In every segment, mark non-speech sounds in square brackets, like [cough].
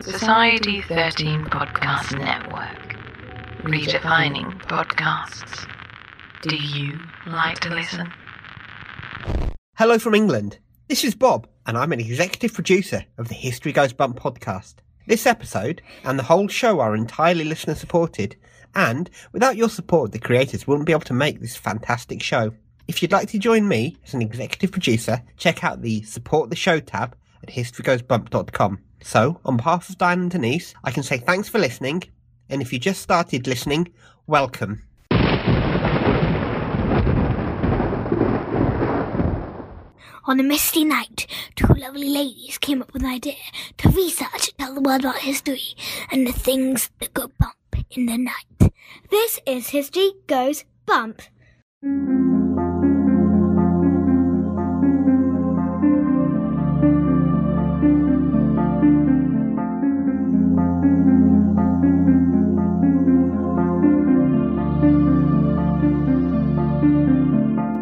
Society 13 Podcast Network. Redefining podcasts. Do you like to listen? Hello from England. This is Bob, and I'm an executive producer of the History Goes Bump podcast. This episode and the whole show are entirely listener supported, and without your support, the creators wouldn't be able to make this fantastic show. If you'd like to join me as an executive producer, check out the Support the Show tab at historygoesbump.com. So, on behalf of Diane and Denise, I can say thanks for listening, and if you just started listening, welcome. On a misty night, two lovely ladies came up with an idea to research and tell the world about history and the things that go bump in the night. This is History Goes Bump.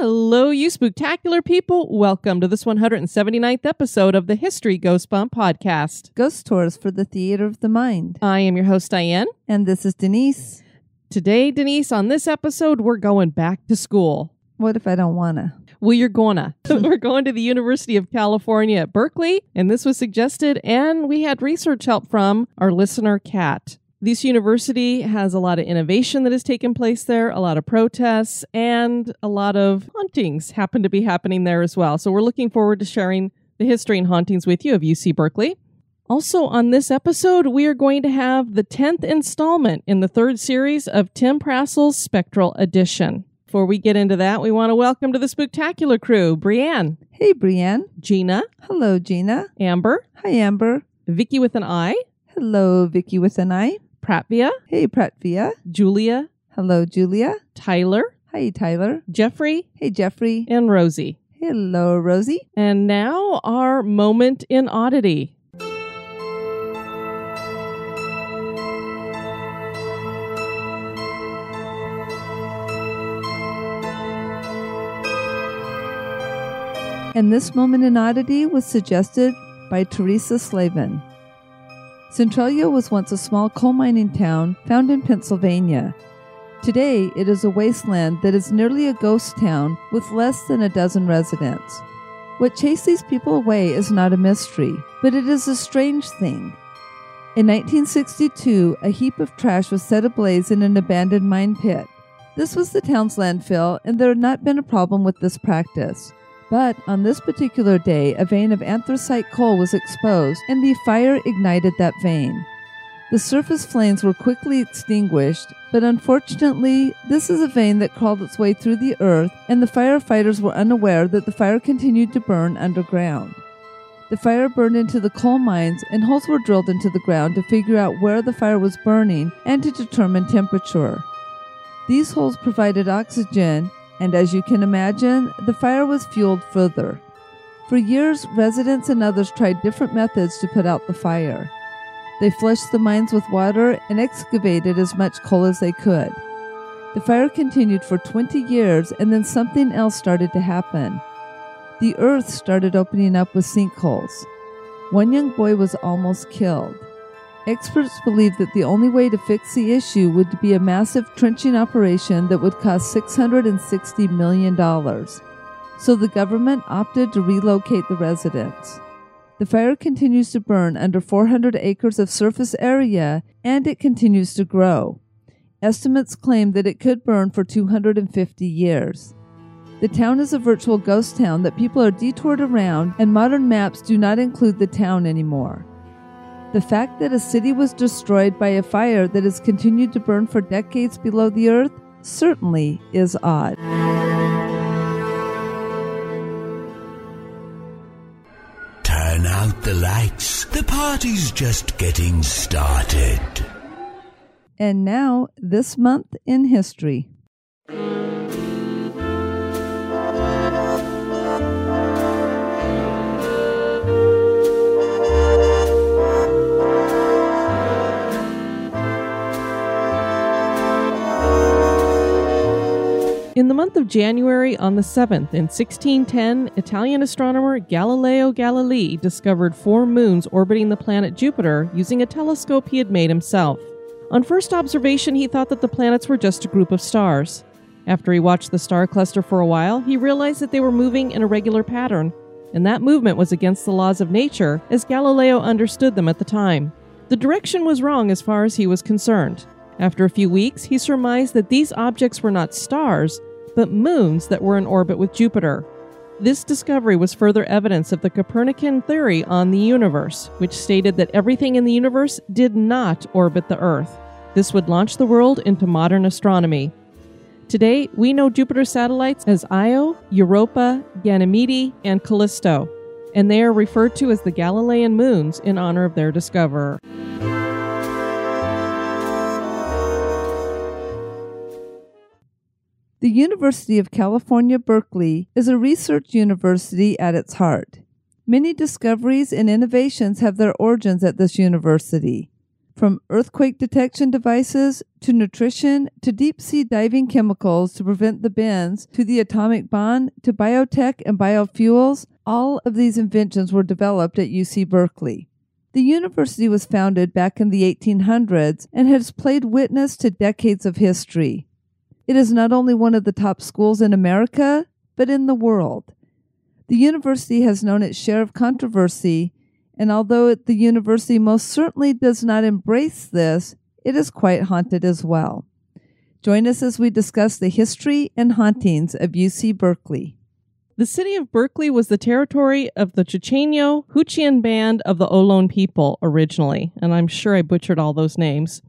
Hello, you spooktacular people. Welcome to this 179th episode of the History Goes Bump podcast. Ghost Tours for the Theater of the Mind. I am your host, Diane. And this is Denise. Today, Denise, on this episode, we're going back to school. What if I don't wanna? Well, you're gonna. [laughs] [laughs] we're going to the University of California at Berkeley, and this was suggested, and we had research help from our listener, Kat. This university has a lot of innovation that has taken place there, a lot of protests, and a lot of hauntings happen to be happening there as well. So we're looking forward to sharing the history and hauntings with you of UC Berkeley. Also, on this episode, we are going to have the 10th installment in the third series of Tim Prasil's Spectral Edition. Before we get into that, we want to welcome to the Spooktacular crew Brienne, Hey, Brienne. Gina, Hello, Gina. Amber, Hi, Amber. Vicky with an I, Hello, Vicky with an I. Pratvia, Hey, Pratvia. Julia, Hello, Julia. Tyler, Hi, Tyler. Jeffrey, Hey, Jeffrey. and Rosie. Hello, Rosie. And now our moment in oddity. And this moment in oddity was suggested by Teresa Slavin. Centralia was once a small coal mining town found in Pennsylvania. Today, it is a wasteland that is nearly a ghost town with less than a dozen residents. What chased these people away is not a mystery, but it is a strange thing. In 1962, a heap of trash was set ablaze in an abandoned mine pit. This was the town's landfill, and there had not been a problem with this practice. But on this particular day, a vein of anthracite coal was exposed, and the fire ignited that vein. The surface flames were quickly extinguished, but unfortunately, this is a vein that crawled its way through the earth, and the firefighters were unaware that the fire continued to burn underground. The fire burned into the coal mines, and holes were drilled into the ground to figure out where the fire was burning and to determine temperature. These holes provided oxygen, and as you can imagine, the fire was fueled further. For years, residents and others tried different methods to put out the fire. They flushed the mines with water and excavated as much coal as they could. The fire continued for 20 years, and then something else started to happen. The earth started opening up with sinkholes. One young boy was almost killed. Experts believe that the only way to fix the issue would be a massive trenching operation that would cost $660 million. So the government opted to relocate the residents. The fire continues to burn under 400 acres of surface area and it continues to grow. Estimates claim that it could burn for 250 years. The town is a virtual ghost town that people are detoured around, and modern maps do not include the town anymore. The fact that a city was destroyed by a fire that has continued to burn for decades below the earth certainly is odd. Turn out the lights. The party's just getting started. And now, this month in history. In the month of January on the 7th in 1610, Italian astronomer Galileo Galilei discovered four moons orbiting the planet Jupiter using a telescope he had made himself. On first observation, he thought that the planets were just a group of stars. After he watched the star cluster for a while, he realized that they were moving in a regular pattern, and that movement was against the laws of nature as Galileo understood them at the time. The direction was wrong as far as he was concerned. After a few weeks, he surmised that these objects were not stars, but moons that were in orbit with Jupiter. This discovery was further evidence of the Copernican theory on the universe, which stated that everything in the universe did not orbit the Earth. This would launch the world into modern astronomy. Today, we know Jupiter's satellites as Io, Europa, Ganymede, and Callisto, and they are referred to as the Galilean moons in honor of their discoverer. The University of California, Berkeley is a research university at its heart. Many discoveries and innovations have their origins at this university. From earthquake detection devices to nutrition to deep sea diving chemicals to prevent the bends to the atomic bomb to biotech and biofuels, all of these inventions were developed at UC Berkeley. The university was founded back in the 1800s and has played witness to decades of history. It is not only one of the top schools in America, but in the world. The university has known its share of controversy, and although the university most certainly does not embrace this, it is quite haunted as well. Join us as we discuss the history and hauntings of UC Berkeley. The city of Berkeley was the territory of the Chochenyo Huchiun band of the Ohlone people originally, and I'm sure I butchered all those names.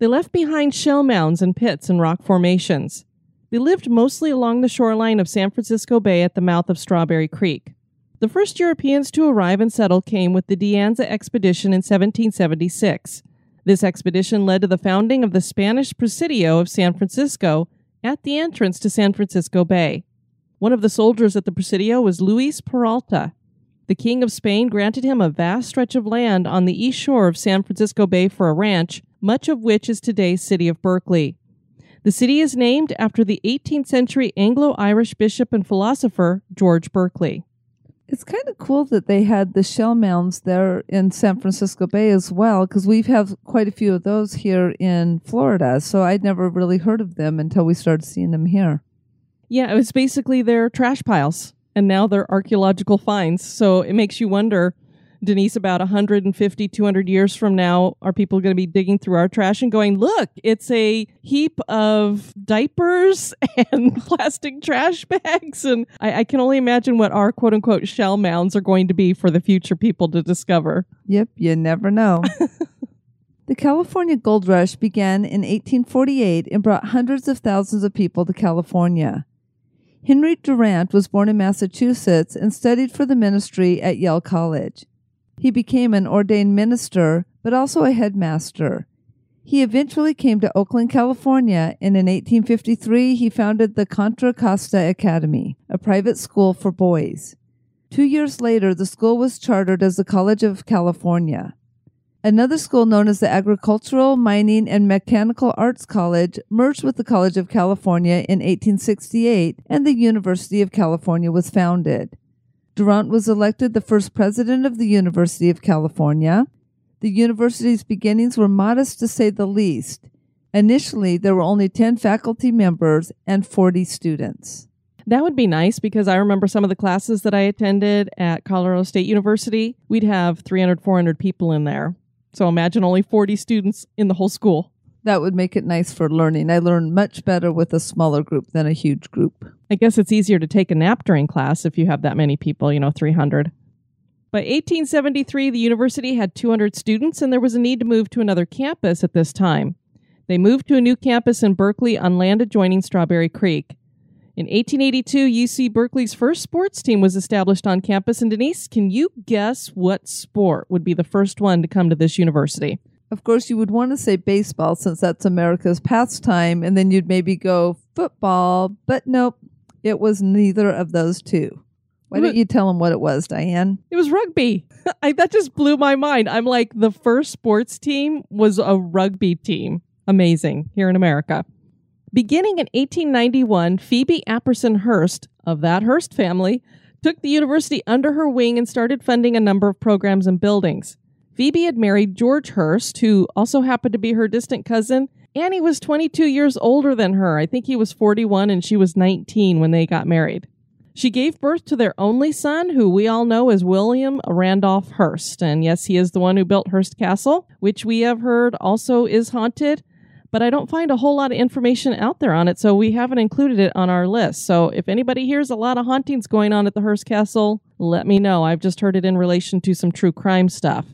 They left behind shell mounds and pits and rock formations. They lived mostly along the shoreline of San Francisco Bay at the mouth of Strawberry Creek. The first Europeans to arrive and settle came with the De Anza expedition in 1776. This expedition led to the founding of the Spanish Presidio of San Francisco at the entrance to San Francisco Bay. One of the soldiers at the Presidio was Luis Peralta. The King of Spain granted him a vast stretch of land on the east shore of San Francisco Bay for a ranch, much of which is today's city of Berkeley. The city is named after the 18th century Anglo Irish bishop and philosopher George Berkeley. It's kind of cool that they had the shell mounds there in San Francisco Bay as well, because we have quite a few of those here in Florida. So I'd never really heard of them until we started seeing them here. Yeah, it was basically their trash piles, and now they're archaeological finds. So it makes you wonder Denise, about 150, 200 years from now, are people going to be digging through our trash and going, look, it's a heap of diapers and [laughs] plastic trash bags? And I, I can only imagine what our quote unquote shell mounds are going to be for the future people to discover. Yep, you never know. [laughs] The California Gold Rush began in 1848 and brought hundreds of thousands of people to California. Henry Durant was born in Massachusetts and studied for the ministry at Yale College. He became an ordained minister, but also a headmaster. He eventually came to Oakland, California, and in 1853 he founded the Contra Costa Academy, a private school for boys. Two years later, the school was chartered as the College of California. Another school known as the Agricultural, Mining, and Mechanical Arts College merged with the College of California in 1868, and the University of California was founded. Durant was elected the first president of the University of California. The university's beginnings were modest to say the least. Initially, there were only 10 faculty members and 40 students. That would be nice because I remember some of the classes that I attended at Colorado State University. We'd have 300, 400 people in there. So imagine only 40 students in the whole school. That would make it nice for learning. I learn much better with a smaller group than a huge group. I guess it's easier to take a nap during class if you have that many people, you know, 300. By 1873, the university had 200 students, and there was a need to move to another campus at this time. They moved to a new campus in Berkeley on land adjoining Strawberry Creek. In 1882, UC Berkeley's first sports team was established on campus. And Denise, can you guess what sport would be the first one to come to this university? Of course, you would want to say baseball since that's America's pastime, and then you'd maybe go football, but nope, it was neither of those two. Why don't you tell them what it was, Diane? It was rugby. [laughs] I, that just blew my mind. I'm like, the first sports team was a rugby team. Amazing here in America. Beginning in 1891, Phoebe Apperson Hearst of that Hearst family took the university under her wing and started funding a number of programs and buildings. Phoebe had married George Hearst, who also happened to be her distant cousin, Annie was 22 years older than her. I think he was 41 and she was 19 when they got married. She gave birth to their only son, who we all know as William Randolph Hearst. And yes, he is the one who built Hearst Castle, which we have heard also is haunted. But I don't find a whole lot of information out there on it, so we haven't included it on our list. So if anybody hears a lot of hauntings going on at the Hearst Castle, let me know. I've just heard it in relation to some true crime stuff.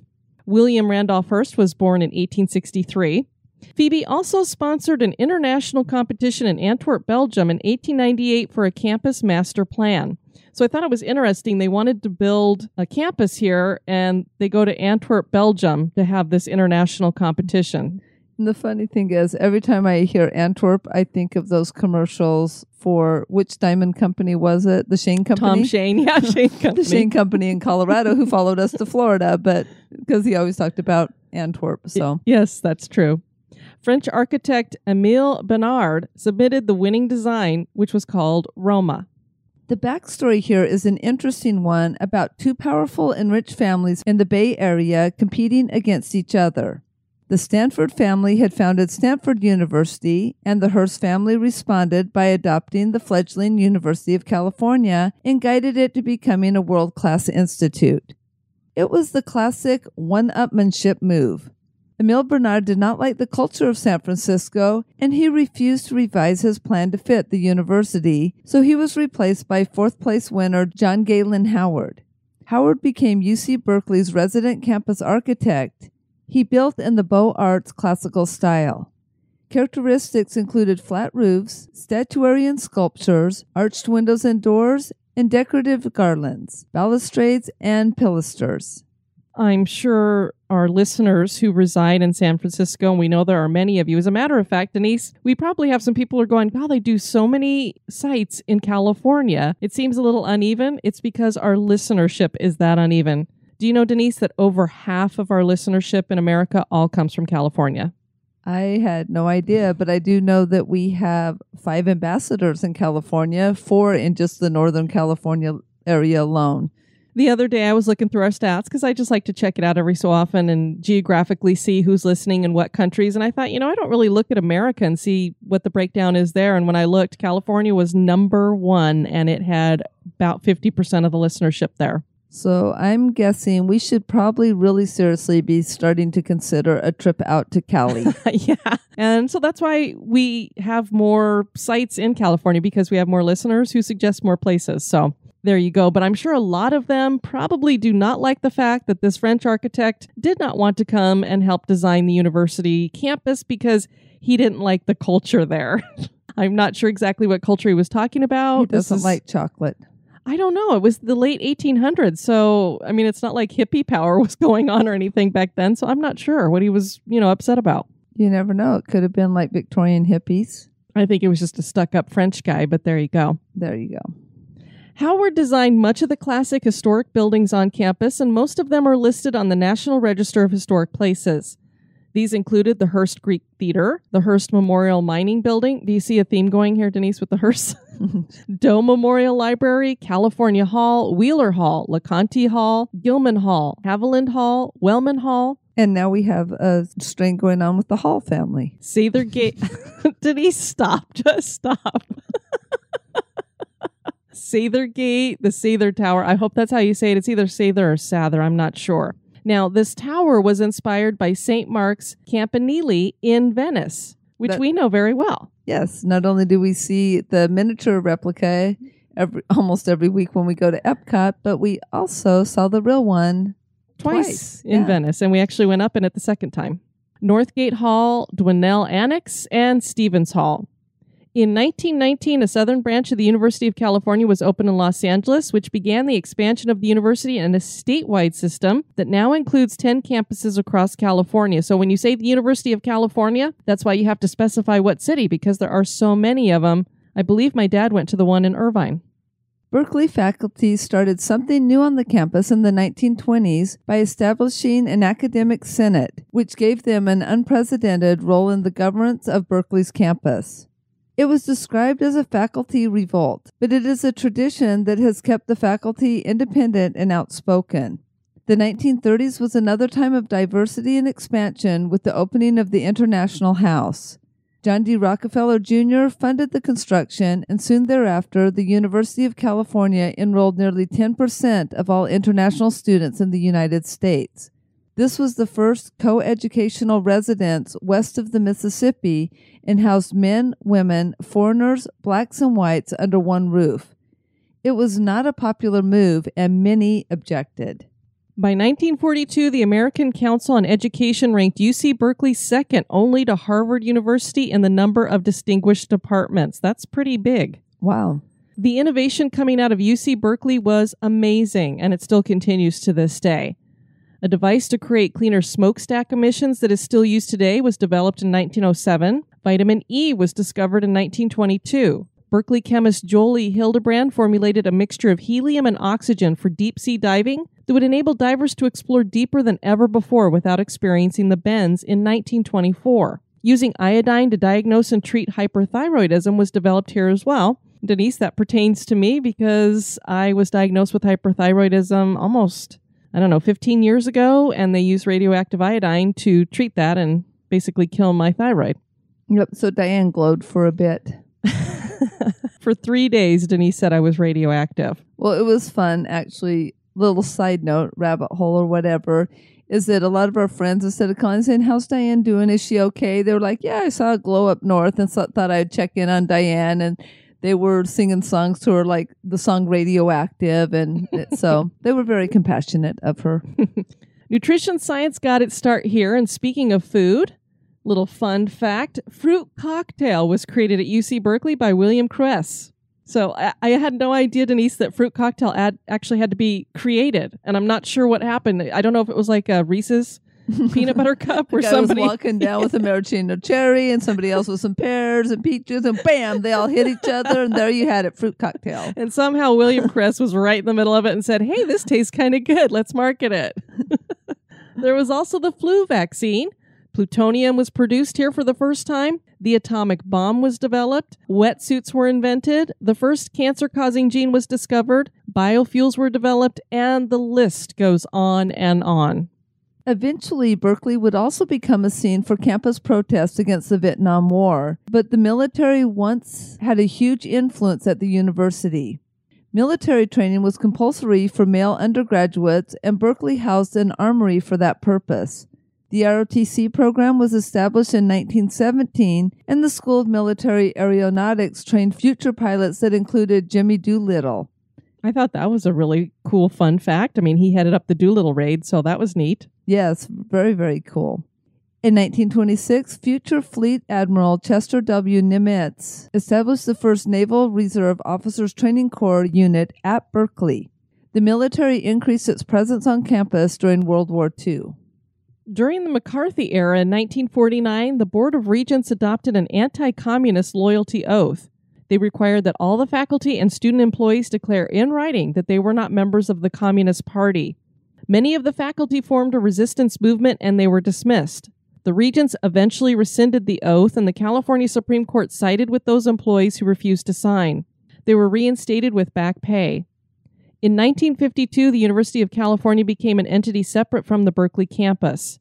William Randolph Hearst was born in 1863. Phoebe also sponsored an international competition in Antwerp, Belgium in 1898 for a campus master plan. So I thought it was interesting. They wanted to build a campus here and they go to Antwerp, Belgium to have this international competition. And the funny thing is, every time I hear Antwerp, I think of those commercials for which diamond company was it? The Shane Company? Tom Shane, yeah, [laughs] Shane Company. the Shane Company in Colorado who followed us to Florida, but because he always talked about Antwerp. So, yes, that's true. French architect Emile Bernard submitted the winning design, which was called Roma. The backstory here is an interesting one about two powerful and rich families in the Bay Area competing against each other. The Stanford family had founded Stanford University, and the Hearst family responded by adopting the fledgling University of California and guided it to becoming a world class institute. It was the classic one upmanship move. Emil Bernard did not like the culture of San Francisco, and he refused to revise his plan to fit the university, so he was replaced by fourth place winner John Galen Howard. Howard became UC Berkeley's resident campus architect he built in the Beaux Arts classical style. Characteristics included flat roofs, statuary and sculptures, arched windows and doors, and decorative garlands, balustrades, and pilasters. I'm sure our listeners who reside in San Francisco, and we know there are many of you. As a matter of fact, Denise, we probably have some people who are going, God, they do so many sites in California. It seems a little uneven. It's because our listenership is that uneven. Do you know, Denise, that over half of our listenership in America all comes from California? I had no idea, but I do know that we have five ambassadors in California, four in just the Northern California area alone. The other day, I was looking through our stats because I just like to check it out every so often and geographically see who's listening in what countries. And I thought, you know, I don't really look at America and see what the breakdown is there. And when I looked, California was number one and it had about 50% of the listenership there. So I'm guessing we should probably really seriously be starting to consider a trip out to Cali. [laughs] yeah. And so that's why we have more sites in California because we have more listeners who suggest more places. So there you go. But I'm sure a lot of them probably do not like the fact that this French architect did not want to come and help design the university campus because he didn't like the culture there. [laughs] I'm not sure exactly what culture he was talking about. He doesn't like chocolate. I don't know. It was the late 1800s. So, I mean, it's not like hippie power [laughs] was going on or anything back then. So, I'm not sure what he was, you know, upset about. You never know. It could have been like Victorian hippies. I think it was just a stuck up French guy, but there you go. There you go. Howard designed much of the classic historic buildings on campus, and most of them are listed on the National Register of Historic Places. These included the Hearst Greek Theater, the Hearst Memorial Mining Building. Do you see a theme going here, Denise, with the Hearst? [laughs] [laughs] Doe Memorial Library, California Hall, Wheeler Hall, LeConte Hall, Gilman Hall, Haviland Hall, Wellman Hall. And now we have a strain going on with the Hall family. Sather Gate. [laughs] did he stop. [laughs] Just stop. Sather Gate, the Sather Tower. I hope that's how you say it. It's either Sather or Sather. I'm not sure. Now, this tower was inspired by St. Mark's Campanile in Venice, which that, we know very well. Yes. Not only do we see the miniature replica every, almost every week when we go to Epcot, but we also saw the real one twice, twice. in yeah. Venice. And we actually went up in it the second time. Northgate Hall, Dwinelle Annex, and Stephens Hall. In 1919, a southern branch of the University of California was opened in Los Angeles, which began the expansion of the university in a statewide system that now includes 10 campuses across California. So when you say the University of California, that's why you have to specify what city because there are so many of them. I believe my dad went to the one in Irvine. Berkeley faculty started something new on the campus in the 1920s by establishing an academic senate, which gave them an unprecedented role in the governance of Berkeley's campus. It was described as a faculty revolt, but it is a tradition that has kept the faculty independent and outspoken. The 1930s was another time of diversity and expansion with the opening of the International House. John D. Rockefeller Jr. funded the construction, and soon thereafter, the University of California enrolled nearly 10% of all international students in the United States. This was the first coeducational residence west of the Mississippi and housed men, women, foreigners, blacks, and whites under one roof. It was not a popular move, and many objected. By 1942, the American Council on Education ranked UC Berkeley second only to Harvard University in the number of distinguished departments. That's pretty big. Wow. The innovation coming out of UC Berkeley was amazing, and it still continues to this day. A device to create cleaner smokestack emissions that is still used today was developed in 1907. Vitamin E was discovered in 1922. Berkeley chemist Joel Hildebrand formulated a mixture of helium and oxygen for deep sea diving that would enable divers to explore deeper than ever before without experiencing the bends in 1924. Using iodine to diagnose and treat hyperthyroidism was developed here as well. Denise, that pertains to me because I was diagnosed with hyperthyroidism almost I don't know, 15 years ago, and they used radioactive iodine to treat that and basically kill my thyroid. Yep. So Diane glowed for a bit. [laughs] For three days, Denise said I was radioactive. Well, it was fun, actually. Little side note, rabbit hole or whatever, is that a lot of our friends, instead of calling and saying, How's Diane doing? Is she okay? They were like, Yeah, I saw a glow up north and so, thought I'd check in on Diane. And they were singing songs to her like the song radioactive and so [laughs] they were very compassionate of her [laughs] nutrition science got its start here and speaking of food little fun fact fruit cocktail was created at uc berkeley by william Cruess. so I, I, had no idea denise that fruit cocktail ad actually had to be created and i'm not sure what happened i don't know if it was like a reese's [laughs] peanut butter cup or somebody was walking down with a [laughs] maraschino cherry and somebody else with some pears and peaches and bam they all hit each other and there you had it fruit cocktail. [laughs] And somehow william Cruess was right in the middle of it and said hey this tastes kind of good. Let's market it. There was also the flu vaccine. Plutonium was produced here for the first time. The atomic bomb was developed, wetsuits were invented, the first cancer causing gene was discovered, biofuels were developed, and the list goes on and on. Eventually, Berkeley would also become a scene for campus protests against the Vietnam War, but the military once had a huge influence at the university. Military training was compulsory for male undergraduates, and Berkeley housed an armory for that purpose. The ROTC program was established in 1917, and the School of Military Aeronautics trained future pilots that included Jimmy Doolittle. I thought that was a really cool fun fact. I mean, he headed up the Doolittle raid, so that was neat. Yes, very, very cool. In 1926, future Fleet Admiral Chester W. Nimitz established the first Naval Reserve Officers Training Corps unit at Berkeley. The military increased its presence on campus during World War II. During the McCarthy era in 1949, the Board of Regents adopted an anti communist loyalty oath. They required that all the faculty and student employees declare in writing that they were not members of the Communist Party. Many of the faculty formed a resistance movement and they were dismissed. The regents eventually rescinded the oath, and the California Supreme Court sided with those employees who refused to sign. They were reinstated with back pay. In 1952, the University of California became an entity separate from the Berkeley campus.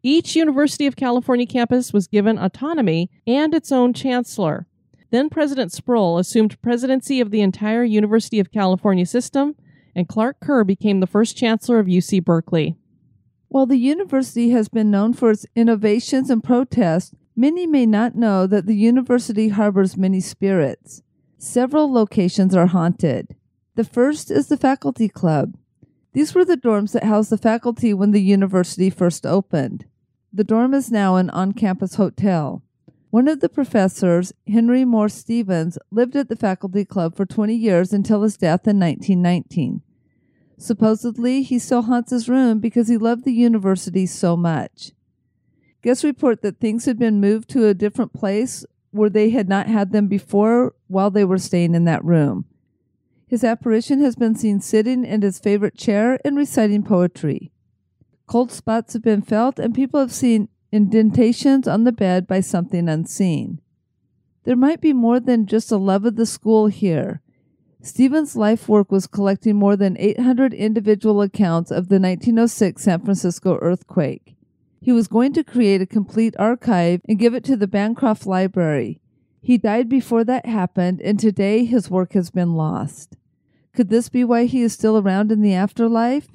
Each University of California campus was given autonomy and its own chancellor. Then President Sproul assumed presidency of the entire University of California system, and Clark Kerr became the first chancellor of UC Berkeley. While the university has been known for its innovations and protests, many may not know that the university harbors many spirits. Several locations are haunted. The first is the Faculty Club. These were the dorms that housed the faculty when the university first opened. The dorm is now an on campus hotel. One of the professors, Henry Morse Stephens, lived at the faculty club for 20 years until his death in 1919. Supposedly, he still haunts his room because he loved the university so much. Guests report that things had been moved to a different place where they had not had them before while they were staying in that room. His apparition has been seen sitting in his favorite chair and reciting poetry. Cold spots have been felt, and people have seen indentations on the bed by something unseen. There might be more than just a love of the school here. Stephen's life work was collecting more than 800 individual accounts of the 1906 San Francisco earthquake. He was going to create a complete archive and give it to the Bancroft Library. He died before that happened, and today his work has been lost. Could this be why he is still around in the afterlife?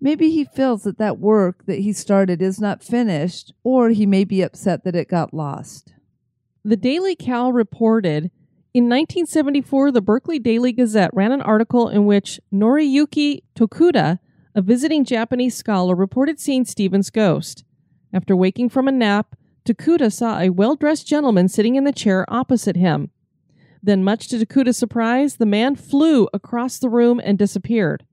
Maybe he feels that that work that he started is not finished, or he may be upset that it got lost. The Daily Cal reported in 1974, the Berkeley Daily Gazette ran an article in which Noriyuki Tokuda, a visiting Japanese scholar, reported seeing Stephen's ghost. After waking from a nap, Tokuda saw a well dressed gentleman sitting in the chair opposite him. Then, much to Tokuda's surprise, the man flew across the room and disappeared.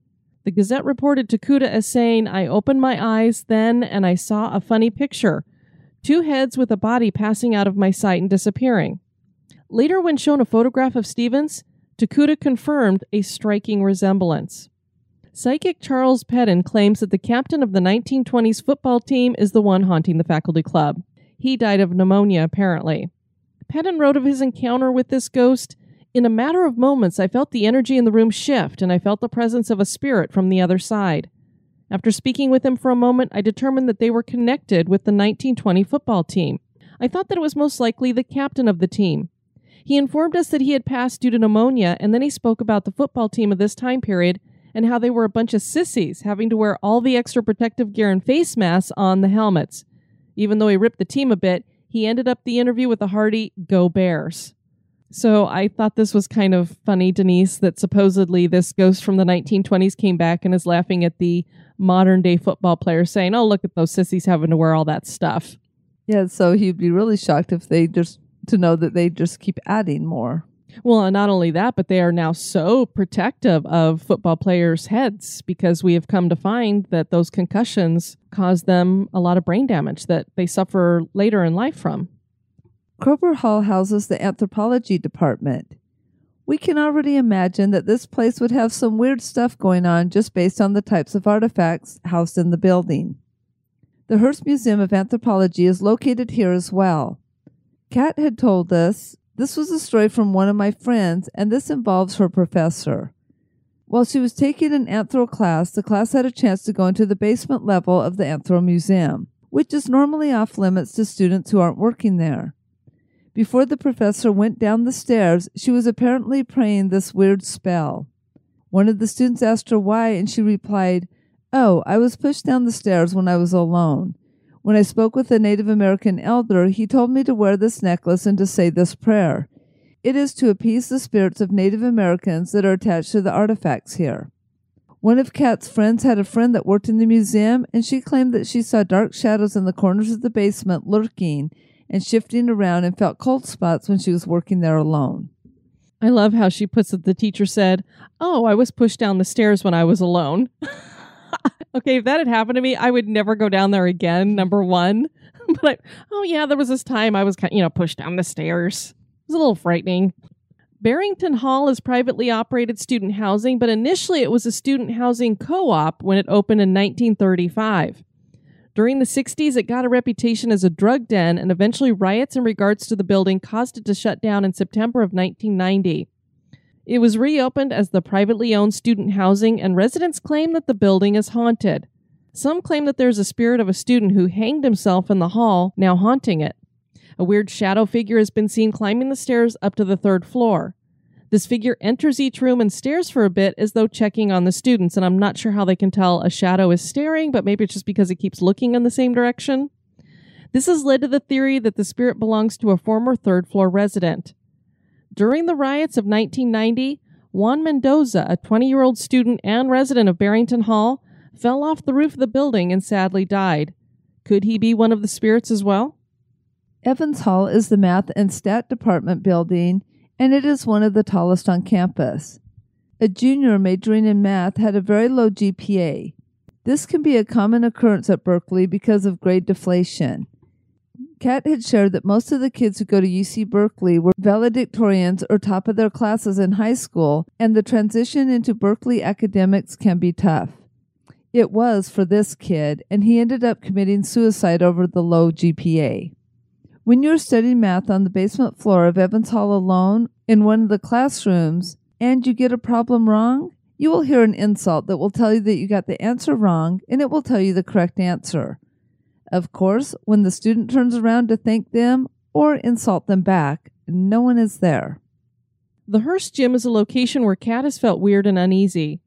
The Gazette reported Tokuda as saying, I opened my eyes then and I saw a funny picture two heads with a body passing out of my sight and disappearing. Later, when shown a photograph of Stephens, Tokuda confirmed a striking resemblance. Psychic Charles Pedden claims that the captain of the 1920s football team is the one haunting the faculty club. He died of pneumonia, apparently. Pedden wrote of his encounter with this ghost In a matter of moments, I felt the energy in the room shift, and I felt the presence of a spirit from the other side. After speaking with him for a moment, I determined that they were connected with the 1920 football team. I thought that it was most likely the captain of the team. He informed us that he had passed due to pneumonia, and then he spoke about the football team of this time period and how they were a bunch of sissies having to wear all the extra protective gear and face masks on the helmets. Even though he ripped the team a bit, he ended up the interview with a hearty Go Bears. So I thought this was kind of funny, Denise, that supposedly this ghost from the 1920s came back and is laughing at the modern day football players saying, oh, look at those sissies having to wear all that stuff. Yeah, so he'd be really shocked if they just to know that they just keep adding more. Well, and not only that, but they are now so protective of football players' heads because we have come to find that those concussions cause them a lot of brain damage that they suffer later in life from. Kroeber Hall houses the anthropology department. We can already imagine that this place would have some weird stuff going on just based on the types of artifacts housed in the building. The Hearst Museum of Anthropology is located here as well. Kat had told us this was a story from one of my friends, and this involves her professor. While she was taking an anthro class, the class had a chance to go into the basement level of the Anthro Museum, which is normally off limits to students who aren't working there. Before the professor went down the stairs, she was apparently praying this weird spell. One of the students asked her why, and she replied, Oh, I was pushed down the stairs when I was alone. When I spoke with a Native American elder, he told me to wear this necklace and to say this prayer. It is to appease the spirits of Native Americans that are attached to the artifacts here. One of Kat's friends had a friend that worked in the museum, and she claimed that she saw dark shadows in the corners of the basement lurking and shifting around and felt cold spots when she was working there alone. I love how she puts it. The teacher said, Oh, I was pushed down the stairs when I was alone. [laughs] okay, if that had happened to me, I would never go down there again. Number one, [laughs] but I, oh yeah, there was this time I was you know pushed down the stairs. It was a little frightening. Barrington Hall is privately operated student housing, but initially it was a student housing co-op when it opened in 1935. During the 60s, it got a reputation as a drug den, and eventually riots in regards to the building caused it to shut down in September of 1990. It was reopened as the privately owned student housing, and residents claim that the building is haunted. Some claim that there's a spirit of a student who hanged himself in the hall, now haunting it. A weird shadow figure has been seen climbing the stairs up to the third floor. This figure enters each room and stares for a bit as though checking on the students, and I'm not sure how they can tell a shadow is staring, but maybe it's just because it keeps looking in the same direction. This has led to the theory that the spirit belongs to a former third floor resident. During the riots of 1990, Juan Mendoza, a 20 year old student and resident of Barrington Hall, fell off the roof of the building and sadly died. Could he be one of the spirits as well? Evans Hall is the Math and Stat Department building, and it is one of the tallest on campus. A junior majoring in math had a very low GPA. This can be a common occurrence at Berkeley because of grade deflation. Kat had shared that most of the kids who go to UC Berkeley were valedictorians or top of their classes in high school, and the transition into Berkeley academics can be tough. It was for this kid, and he ended up committing suicide over the low GPA. When you're studying math on the basement floor of Evans Hall alone in one of the classrooms and you get a problem wrong, you will hear an insult that will tell you that you got the answer wrong and it will tell you the correct answer. Of course, when the student turns around to thank them or insult them back, no one is there. The Hearst Gym is a location where has felt weird and uneasy.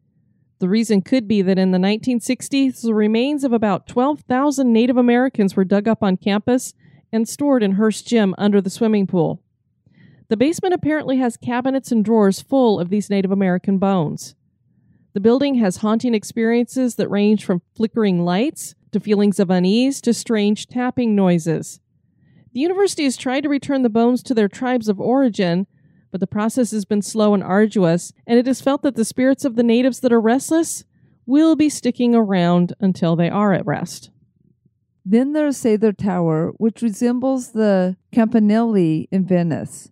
The reason could be that in the 1960s, the remains of about 12,000 Native Americans were dug up on campus and stored in Hearst Gym under the swimming pool. The basement apparently has cabinets and drawers full of these Native American bones. The building has haunting experiences that range from flickering lights to feelings of unease to strange tapping noises. The university has tried to return the bones to their tribes of origin, but the process has been slow and arduous, and it is felt that the spirits of the natives that are restless will be sticking around until they are at rest. Then there's Sather Tower, which resembles the Campanile in Venice.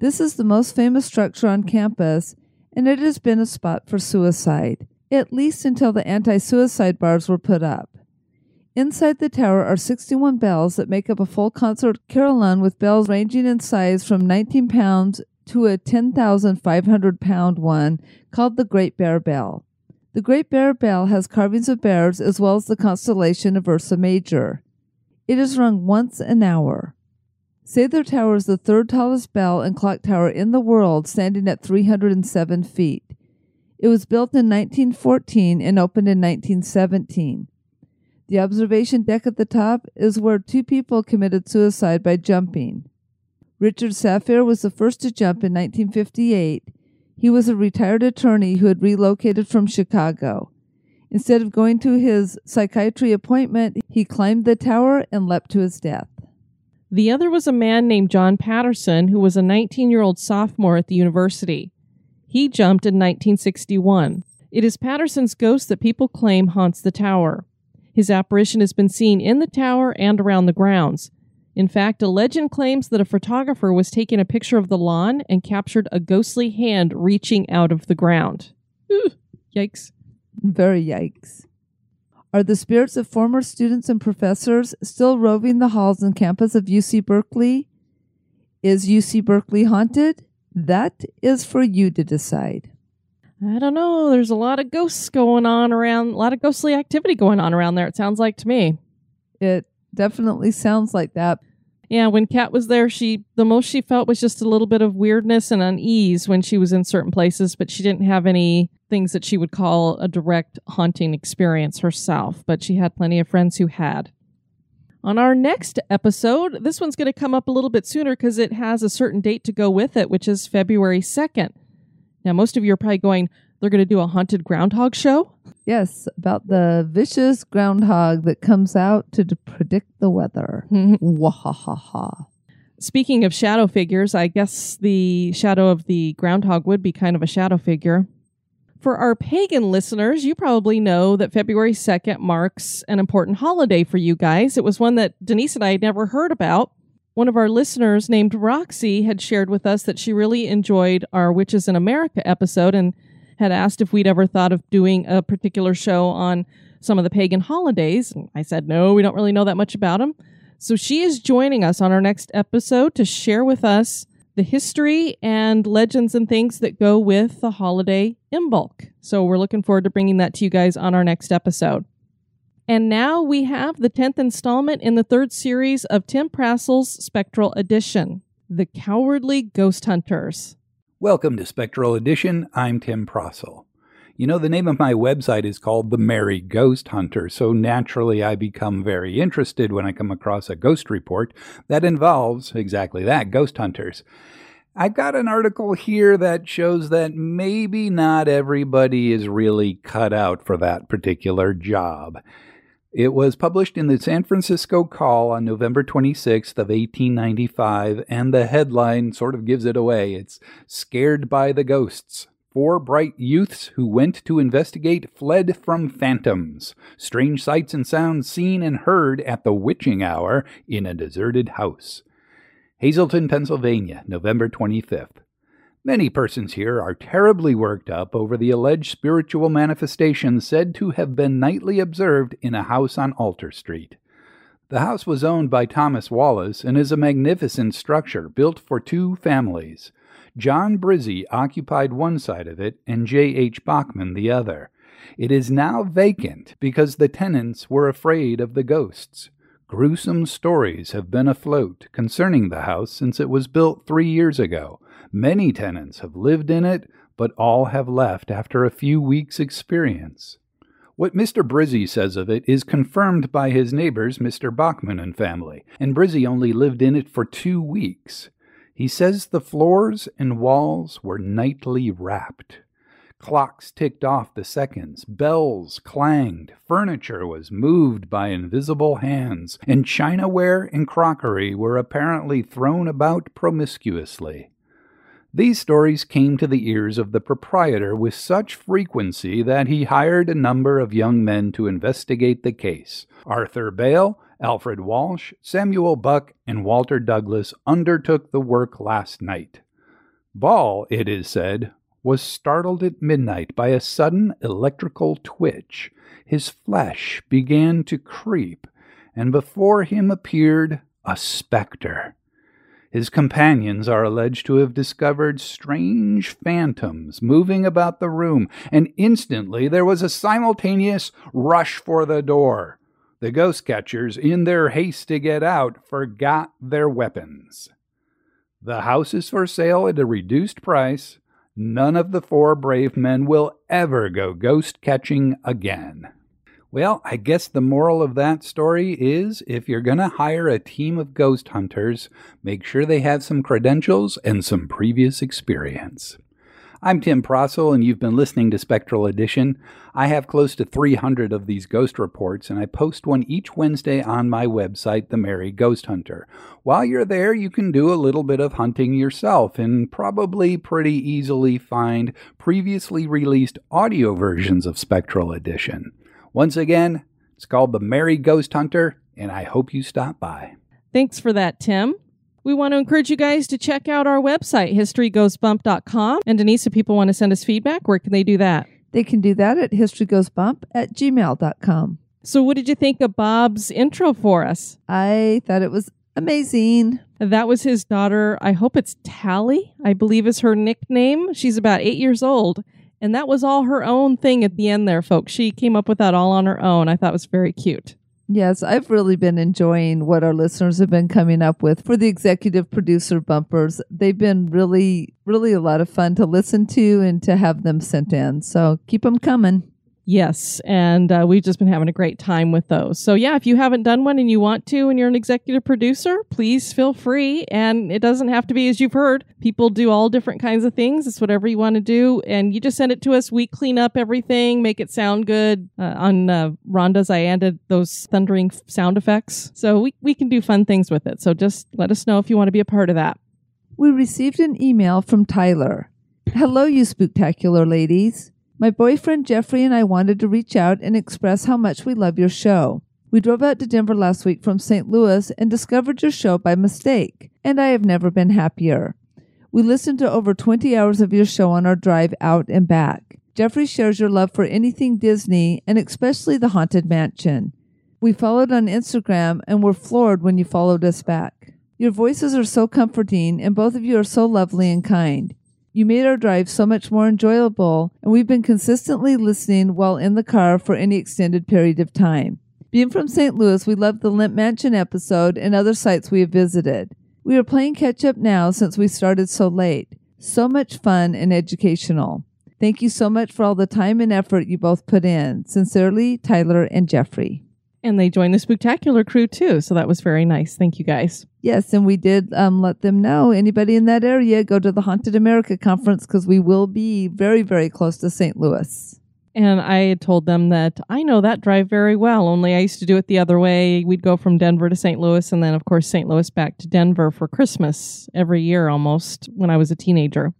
This is the most famous structure on campus, and it has been a spot for suicide, at least until the anti suicide bars were put up. Inside the tower are 61 bells that make up a full concert carillon with bells ranging in size from 19 pounds to a 10,500 pound one called the Great Bear Bell. The Great Bear Bell has carvings of bears as well as the constellation of Ursa Major. It is rung once an hour. Sather Tower is the third tallest bell and clock tower in the world, standing at 307 feet. It was built in 1914 and opened in 1917. The observation deck at the top is where two people committed suicide by jumping. Richard Safire was the first to jump in 1958. He was a retired attorney who had relocated from Chicago. Instead of going to his psychiatry appointment, he climbed the tower and leapt to his death. The other was a man named John Patterson, who was a 19 year old sophomore at the university. He jumped in 1961. It is Patterson's ghost that people claim haunts the tower. His apparition has been seen in the tower and around the grounds. In fact, a legend claims that a photographer was taking a picture of the lawn and captured a ghostly hand reaching out of the ground. Ooh, yikes. Very yikes. Are the spirits of former students and professors still roving the halls and campus of UC Berkeley? Is UC Berkeley haunted? That is for you to decide. I don't know. There's a lot of ghosts going on around, a lot of ghostly activity going on around there, it sounds like to me. It definitely sounds like that. Yeah, when Kat was there, she the most she felt was just a little bit of weirdness and unease when she was in certain places, but she didn't have any things that she would call a direct haunting experience herself, but she had plenty of friends who had. On our next episode, this one's going to come up a little bit sooner because it has a certain date to go with it, which is February 2nd. Now, most of you are probably going, they're going to do a haunted groundhog show? Yes, about the vicious groundhog that comes out to d- predict the weather. Mm-hmm. Wahahaha. Speaking of shadow figures, I guess the shadow of the groundhog would be kind of a shadow figure. For our pagan listeners, you probably know that February 2nd marks an important holiday for you guys. It was one that Denise and I had never heard about. One of our listeners named Roxy had shared with us that she really enjoyed our Witches in America episode and had asked if we'd ever thought of doing a particular show on some of the pagan holidays. And I said, no, we don't really know that much about them. So she is joining us on our next episode to share with us the history and legends and things that go with the holiday Imbolc. So we're looking forward to bringing that to you guys on our next episode. And now we have the 10th installment in the third series of Tim Prasil's Spectral Edition The Cowardly Ghost Hunters. Welcome to Spectral Edition. I'm Tim Prasil. You know, the name of my website is called The Merry Ghost Hunter, so naturally I become very interested when I come across a ghost report that involves exactly that ghost hunters. I've got an article here that shows that maybe not everybody is really cut out for that particular job. It was published in the San Francisco Call on November 26th of 1895, and the headline sort of gives it away. It's Scared by the Ghosts. Four bright youths who went to investigate fled from phantoms. Strange sights and sounds seen and heard at the witching hour in a deserted house. Hazleton, Pennsylvania, November 25th. Many persons here are terribly worked up over the alleged spiritual manifestations said to have been nightly observed in a house on Alter Street. The house was owned by Thomas Wallace and is a magnificent structure built for two families. John Brizzy occupied one side of it and J. H. Bachman the other. It is now vacant because the tenants were afraid of the ghosts. Gruesome stories have been afloat concerning the house since it was built three years ago. Many tenants have lived in it, but all have left after a few weeks' experience. What Mr. Brizzy says of it is confirmed by his neighbors, Mr. Bachman and family, and Brizzy only lived in it for two weeks. He says the floors and walls were nightly rapped. Clocks ticked off the seconds, bells clanged, furniture was moved by invisible hands, and chinaware and crockery were apparently thrown about promiscuously. These stories came to the ears of the proprietor with such frequency that he hired a number of young men to investigate the case. Arthur Bale, Alfred Walsh, Samuel Buck, and Walter Douglas undertook the work last night. Ball, it is said, was startled at midnight by a sudden electrical twitch. His flesh began to creep, and before him appeared a spectre. His companions are alleged to have discovered strange phantoms moving about the room, and instantly there was a simultaneous rush for the door. The ghost catchers, in their haste to get out, forgot their weapons. The house is for sale at a reduced price. None of the four brave men will ever go ghost catching again. Well, I guess the moral of that story is if you're going to hire a team of ghost hunters, make sure they have some credentials and some previous experience. I'm Tim Prasil, and you've been listening to Spectral Edition. I have close to 300 of these ghost reports, and I post one each Wednesday on my website, The Merry Ghost Hunter. While you're there, you can do a little bit of hunting yourself and probably pretty easily find previously released audio versions of Spectral Edition. Once again, it's called The Merry Ghost Hunter, and I hope you stop by. Thanks for that, Tim. We want to encourage you guys to check out our website, historygoesbump.com. And Denise, if people want to send us feedback, where can they do that? They can do that at historygoesbump at gmail.com. So, what did you think of Bob's intro for us? I thought it was amazing. That was his daughter. I hope it's Tally, I believe is her nickname. She's about eight years old. And that was all her own thing at the end there, folks. She came up with that all on her own. I thought was very cute. Yes, I've really been enjoying what our listeners have been coming up with for the executive producer bumpers. They've been really, really a lot of fun to listen to and to have them sent in. So keep them coming. Yes, and uh, we've just been having a great time with those. So, yeah, if you haven't done one and you want to and you're an executive producer, please feel free. And it doesn't have to be, as you've heard, people do all different kinds of things. It's whatever you want to do. And you just send it to us. We clean up everything, make it sound good. Uh, on uh, Rhonda's, I added those thundering sound effects. So, we, we can do fun things with it. So, just let us know if you want to be a part of that. We received an email from Tyler. Hello, you spooktacular ladies. My boyfriend Jeffrey and I wanted to reach out and express how much we love your show. We drove out to Denver last week from St. Louis and discovered your show by mistake, and I have never been happier. We listened to over 20 hours of your show on our drive out and back. Jeffrey shares your love for anything Disney and especially the Haunted Mansion. We followed on Instagram and were floored when you followed us back. Your voices are so comforting, and both of you are so lovely and kind. You made our drive so much more enjoyable, and we've been consistently listening while in the car for any extended period of time. Being from St. Louis, we loved the Lemp Mansion episode and other sites we have visited. We are playing catch up now since we started so late. So much fun and educational. Thank you so much for all the time and effort you both put in. Sincerely, Tyler and Jeffrey. And they joined the spectacular crew too. So that was very nice. Thank you guys. Yes, and we did um, let them know anybody in that area go to the Haunted America conference because we will be very, very close to St. Louis. And I had told them that I know that drive very well, only I used to do it the other way. We'd go from Denver to St. Louis, and then, of course, St. Louis back to Denver for Christmas every year almost when I was a teenager.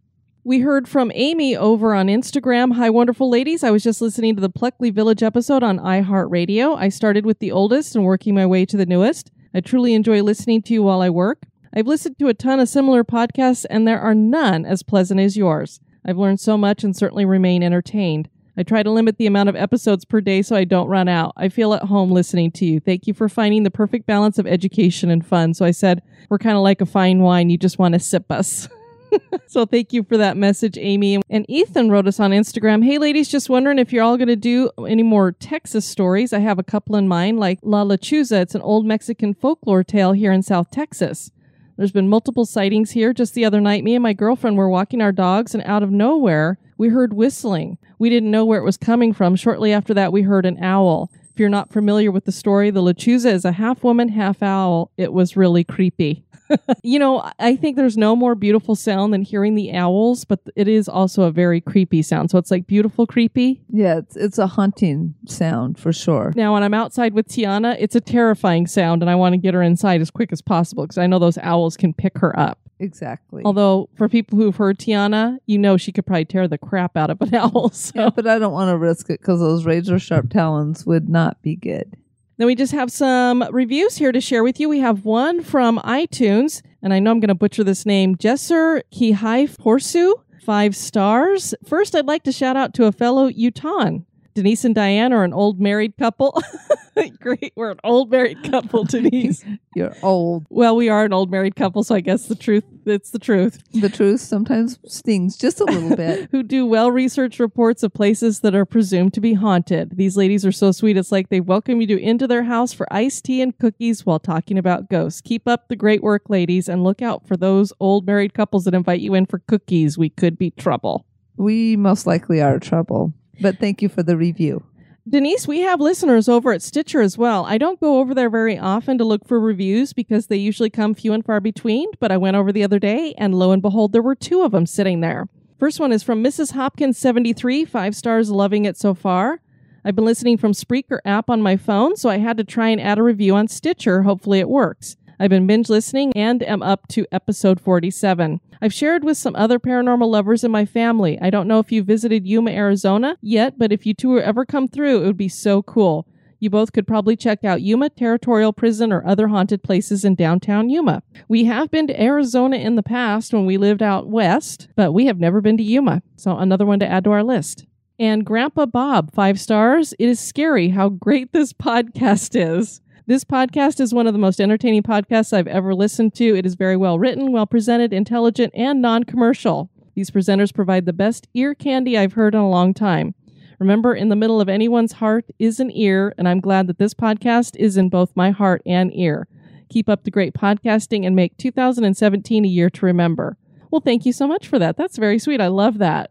We heard from Amy over on Instagram. Hi, wonderful ladies. I was just listening to the Pluckley Village episode on iHeartRadio. I started with the oldest and working my way to the newest. I truly enjoy listening to you while I work. I've listened to a ton of similar podcasts, and there are none as pleasant as yours. I've learned so much and certainly remain entertained. I try to limit the amount of episodes per day so I don't run out. I feel at home listening to you. Thank you for finding the perfect balance of education and fun. So I said, we're kind of like a fine wine. You just want to sip us. [laughs] [laughs] so thank you for that message, Amy. And Ethan wrote us on Instagram Hey, ladies, just wondering if you're all going to do any more Texas stories. I have a couple in mind, like La Lechuza. It's an old Mexican folklore tale here in South Texas. There's been multiple sightings here. Just the other night, me and my girlfriend were walking our dogs, and out of nowhere, we heard whistling. We didn't know where it was coming from. Shortly after that, we heard an owl. If you're not familiar with the story, the Lechuza is a half woman, half owl. It was really creepy. [laughs] you know, I think there's no more beautiful sound than hearing the owls, but it is also a very creepy sound. So it's like beautiful, creepy. Yeah, it's, it's a haunting sound for sure. Now, when I'm outside with Tiana, it's a terrifying sound, and I want to get her inside as quick as possible because I know those owls can pick her up. Exactly. Although, for people who've heard Tiana, you know she could probably tear the crap out of an [laughs] owl. So. Yeah, but I don't want to risk it because those razor sharp talons would not be good. Then we just have some reviews here to share with you. We have one from iTunes, and I know I'm going to butcher this name Jesser Kihai Porsu, five stars. First, I'd like to shout out to a fellow Utah. Denise and Diane are an old married couple. [laughs] Great. We're an old married couple, [laughs] Denise. You're old. Well, we are an old married couple, so I guess the truth, it's the truth. The truth sometimes stings just a little bit. [laughs] Who do well researched reports of places that are presumed to be haunted. These ladies are so sweet. It's like they welcome you into their house for iced tea and cookies while talking about ghosts. Keep up the great work, ladies, and look out for those old married couples that invite you in for cookies. We could be trouble. We most likely are trouble. But thank you for the review. Denise, we have listeners over at Stitcher as well. I don't go over there very often to look for reviews because they usually come few and far between, but I went over the other day and lo and behold, there were two of them sitting there. First one is from Mrs. Hopkins73, five stars, loving it so far. I've been listening from Spreaker app on my phone, so I had to try and add a review on Stitcher. Hopefully it works. I've been binge listening and am up to episode 47. I've shared with some other paranormal lovers in my family. I don't know if you visited Yuma, Arizona yet, but if you two ever come through, it would be so cool. You both could probably check out Yuma Territorial Prison or other haunted places in downtown Yuma. We have been to Arizona in the past when we lived out west, but we have never been to Yuma. So another one to add to our list. And Grandpa Bob, five stars. It is scary how great this [laughs] podcast is. This podcast is one of the most entertaining podcasts I've ever listened to. It is very well written, well presented, intelligent, and non commercial. These presenters provide the best ear candy I've heard in a long time. Remember, in the middle of anyone's heart is an ear, and I'm glad that this podcast is in both my heart and ear. Keep up the great podcasting and make 2017 a year to remember. Well, thank you so much for that. That's very sweet. I love that.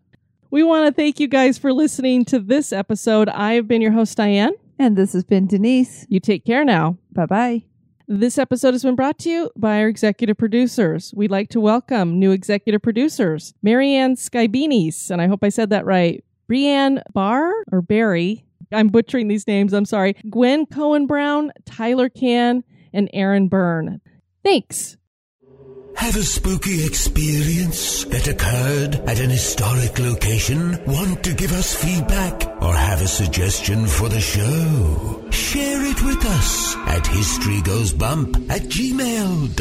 We want to thank you guys for listening to this episode. I have been your host, Diane. And this has been Denise. You take care now. Bye bye. This episode has been brought to you by our executive producers. We'd like to welcome new executive producers, Marianne Skybenis, and I hope I said that right. Brianne Barr or Barry. I'm butchering these names. I'm sorry. Gwen Cohen Brown, Tyler Can, and Aaron Byrne. Thanks. Have a spooky experience that occurred at an historic location? Want to give us feedback or have a suggestion for the show? Share it with us at historygoesbump at gmail.com.